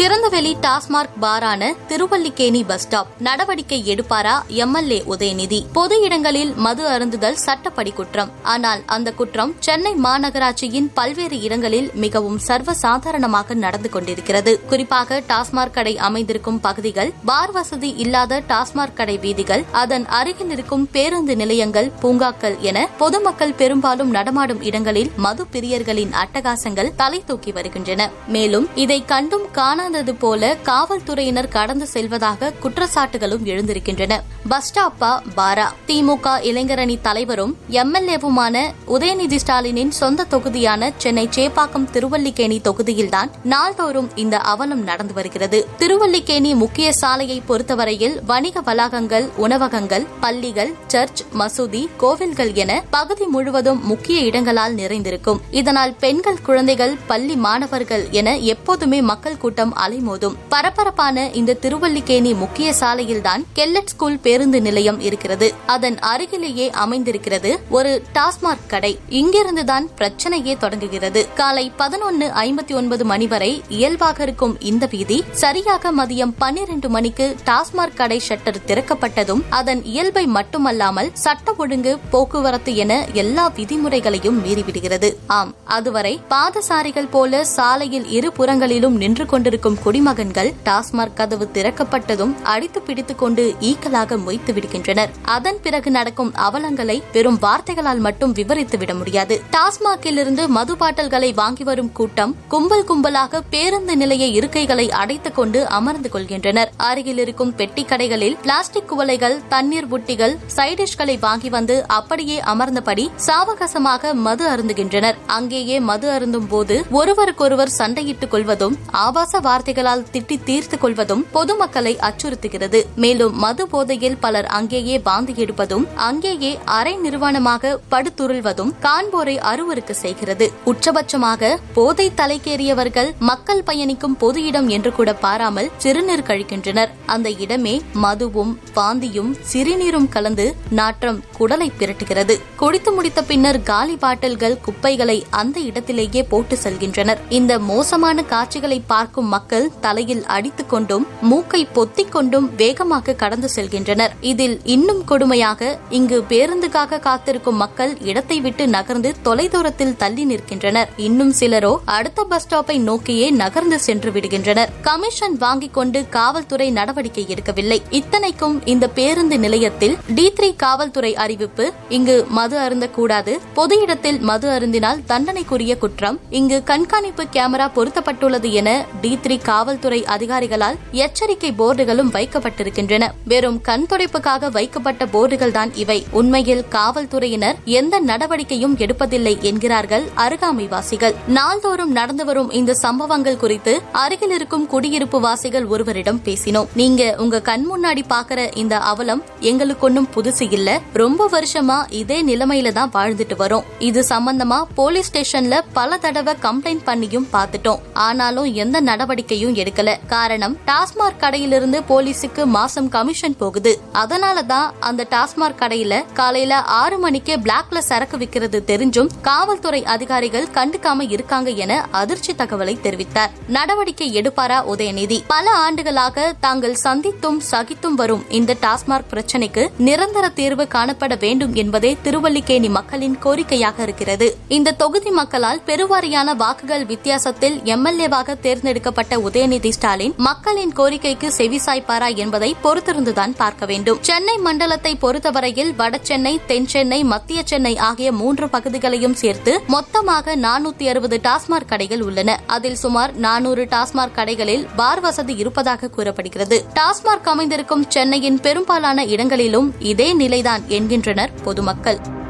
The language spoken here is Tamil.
திறந்தவெளி டாஸ்மார்க் பாரான திருவல்லிக்கேணி பஸ் ஸ்டாப். நடவடிக்கை எடுப்பாரா எம்எல்ஏ உதயநிதி? பொது இடங்களில் மது அருந்துதல் சட்டப்படி குற்றம். ஆனால் அந்த குற்றம் சென்னை மாநகராட்சியின் பல்வேறு இடங்களில் மிகவும் சர்வசாதாரணமாக நடந்து கொண்டிருக்கிறது. குறிப்பாக டாஸ்மார்க் கடை அமைந்திருக்கும் பகுதிகள் பார் வசதி இல்லாத டாஸ்மார்க் கடை வீதிகள் அதன் அருகில் இருக்கும் பேருந்து நிலையங்கள் பூங்காக்கள் என பொதுமக்கள் பெரும்பாலும் நடமாடும் இடங்களில் மது பிரியர்களின் அட்டகாசங்கள் தலை தூக்கி வருகின்றன. மேலும் இதை கண்டும் காண காணாதது போல காவல்துறையினர் கடந்து செல்வதாக குற்றச்சாட்டுகளும் எழுந்திருக்கின்றன. பஸ்டாப்பா பாரா. திமுக இளைஞரணி தலைவரும் எம்எல்ஏவுமான உதயநிதி ஸ்டாலினின் சொந்த தொகுதியான சென்னை சேப்பாக்கம் திருவல்லிக்கேணி தொகுதியில்தான் நாள்தோறும் இந்த அவலம் நடந்து வருகிறது. திருவல்லிக்கேணி முக்கிய சாலையை பொறுத்தவரையில் வணிக வளாகங்கள் உணவகங்கள் பள்ளிகள் சர்ச் மசூதி கோவில்கள் என பகுதி முழுவதும் முக்கிய இடங்களால் நிறைந்திருக்கும். இதனால் பெண்கள் குழந்தைகள் பள்ளி மாணவர்கள் என எப்போதுமே மக்கள் கூட்டம் அலைமோதும். பரபரப்பான இந்த திருவல்லிக்கேணி முக்கிய சாலையில்தான் கெல்லட் ஸ்கூல் பேருந்து நிலையம் இருக்கிறது. அதன் அருகிலேயே அமைந்திருக்கிறது ஒரு டாஸ்மாக் கடை. இங்கிருந்துதான் பிரச்சனையே தொடங்குகிறது. காலை பதினொன்னு ஐம்பத்தி ஒன்பது மணி வரை இயல்பாக இருக்கும் இந்த வீதி சரியாக மதியம் பன்னிரண்டு மணிக்கு டாஸ்மாக் கடை ஷட்டர் திறக்கப்பட்டதும் அதன் இயல்பை மட்டுமல்லாமல் சட்ட ஒழுங்கு போக்குவரத்து என எல்லா விதிமுறைகளையும் மீறிவிடுகிறது. ஆம் அதுவரை பாதசாரிகள் போல சாலையில் இரு புறங்களிலும் நின்று கொண்டிருக்கும் குடிமகன்கள் டாஸ்மாக் கதவு திறக்கப்பட்டதும் அடித்து பிடித்துக் கொண்டு ஈக்கலாக மொய்த்து விடுகின்றனர். அதன் பிறகு நடக்கும் அவலங்களை வெறும் வார்த்தைகளால் மட்டும் விவரித்து விட முடியாது. டாஸ்மாகில் மது பாட்டல்களை வாங்கி வரும் கூட்டம் கும்பல் கும்பலாக பேருந்து நிலைய இருக்கைகளை அடைத்துக் கொண்டு அமர்ந்து கொள்கின்றனர். அருகில் இருக்கும் பெட்டி கடைகளில் பிளாஸ்டிக் குவளைகள் தண்ணீர் புட்டிகள் சைடிஷ்களை வாங்கி வந்து அப்படியே அமர்ந்தபடி சாவகாசமாக மது அருந்துகின்றனர். அங்கேயே மது அருந்தும் போது ஒருவருக்கொருவர் சண்டையிட்டுக் கொள்வதும் ஆபாச வார்த்தைகளால் திட்டி தீர்த்துக் கொள்வதும் பொதுமக்களை அச்சுறுத்துகிறது. மேலும் மது போதையில் பலர் அங்கேயே பாந்து எடுப்பதும் அங்கேயே அரை நிறுவனமாக படுத்துருள்வதும் காண்போரை அருவருக்கு செய்கிறது. உச்சபட்சமாக போதை தலைக்கேறியவர்கள் மக்கள் பயணிக்கும் பொது இடம் என்று கூட பாராமல் சிறுநீர் கழிக்கின்றனர். அந்த இடமே மதுவும் பாந்தியும் சிறுநீரும் கலந்து நாற்றம் குடலை பிரட்டுகிறது. குடித்து முடித்த பின்னர் காலி பாட்டில்கள் குப்பைகளை அந்த இடத்திலேயே போட்டு செல்கின்றனர். இந்த மோசமான காட்சிகளை பார்க்கும் மக்கள் தலையில் அடித்துக் கொண்டும் மூக்கை பொத்திக் கொண்டும் வேகமாக கடந்து செல்கின்றனர். இதில் இன்னும் கொடுமையாக இங்கு பேருந்துக்காக காத்திருக்கும் மக்கள் இடத்தை விட்டு நகர்ந்து தொலைதூரத்தில் தள்ளி நிற்கின்றனர். இன்னும் சிலரோ அடுத்த பஸ் ஸ்டாப்பை நோக்கியே நகர்ந்து சென்று விடுகின்றனர். கமிஷன் வாங்கிக் கொண்டு காவல்துறை நடவடிக்கை எடுக்கவில்லை. இத்தனைக்கும் இந்த பேருந்து நிலையத்தில் டி த்ரீ காவல்துறை அறிவிப்பு இங்கு மது அருந்தக்கூடாது பொது இடத்தில் மது அருந்தினால் தண்டனைக்குரிய குற்றம் இங்கு கண்காணிப்பு கேமரா பொருத்தப்பட்டுள்ளது என டி திரி காவல்துறை அதிகாரிகளால் எச்சரிக்கை போர்டுகளும் வைக்கப்பட்டிருக்கின்றன. வெறும் கண் துடைப்புக்காக வைக்கப்பட்ட போர்டுகள் தான் இவை. உண்மையில் காவல்துறையினர் எந்த நடவடிக்கையும் எடுப்பதில்லை என்கிறார்கள் அருகாமைவாசிகள். நாள்தோறும் நடந்து வரும் இந்த சம்பவங்கள் குறித்து அருகில் இருக்கும் குடியிருப்பு வாசிகள் ஒருவரிடம் பேசினோம். நீங்க உங்க கண் முன்னாடி பாக்குற இந்த அவலம் எங்களுக்கு ஒன்னும் புதுசு இல்ல. ரொம்ப வருஷமா இதே நிலைமையில தான் வாழ்ந்துட்டு வரோம். இது சம்பந்தமா போலீஸ் ஸ்டேஷன்ல பல தடவை கம்ப்ளைண்ட் பண்ணியும் பார்த்துட்டோம். ஆனாலும் எந்த நடவடிக்கை நடவடிக்கையும் எடுக்கல. காரணம் டாஸ்மாக் கடையிலிருந்து போலீஸுக்கு மாசம் கமிஷன் போகுது. அதனால தான் அந்த டாஸ்மாக் கடையில காலையில ஆறு மணிக்கு பிளாக்ல சரக்கு விற்கிறது தெரிஞ்சும் காவல்துறை அதிகாரிகள் கண்டுக்காம இருக்காங்க என அதிர்ச்சி தகவலை தெரிவித்தார். நடவடிக்கை எடுப்பாரா உதயநிதி? பல ஆண்டுகளாக தாங்கள் சந்தித்தும் சகித்தும் வரும் இந்த டாஸ்மாக் பிரச்சனைக்கு நிரந்தர தீர்வு காணப்பட வேண்டும் என்பதே திருவல்லிக்கேணி மக்களின் கோரிக்கையாக இருக்கிறது. இந்த தொகுதி மக்களால் பெருவாரியான வாக்குகள் வித்தியாசத்தில் எம்எல்ஏவாக தேர்ந்தெடுக்கப்பட்ட உதயநிதி ஸ்டாலின் மக்களின் கோரிக்கைக்கு செவிசாய்ப்பாரா என்பதை பொறுத்திருந்துதான் பார்க்க வேண்டும். சென்னை மண்டலத்தை பொறுத்தவரையில் வடசென்னை தென் சென்னை மத்திய சென்னை ஆகிய மூன்று பகுதிகளையும் சேர்த்து மொத்தமாக நானூத்தி அறுபது டாஸ்மாக் கடைகள் உள்ளன. அதில் சுமார் நானூறு டாஸ்மாக் கடைகளில் பார் வசதி இருப்பதாக கூறப்படுகிறது. டாஸ்மாக் அமைந்திருக்கும் சென்னையின் பெரும்பாலான இடங்களிலும் இதே நிலைதான் என்கின்றனர் பொதுமக்கள்.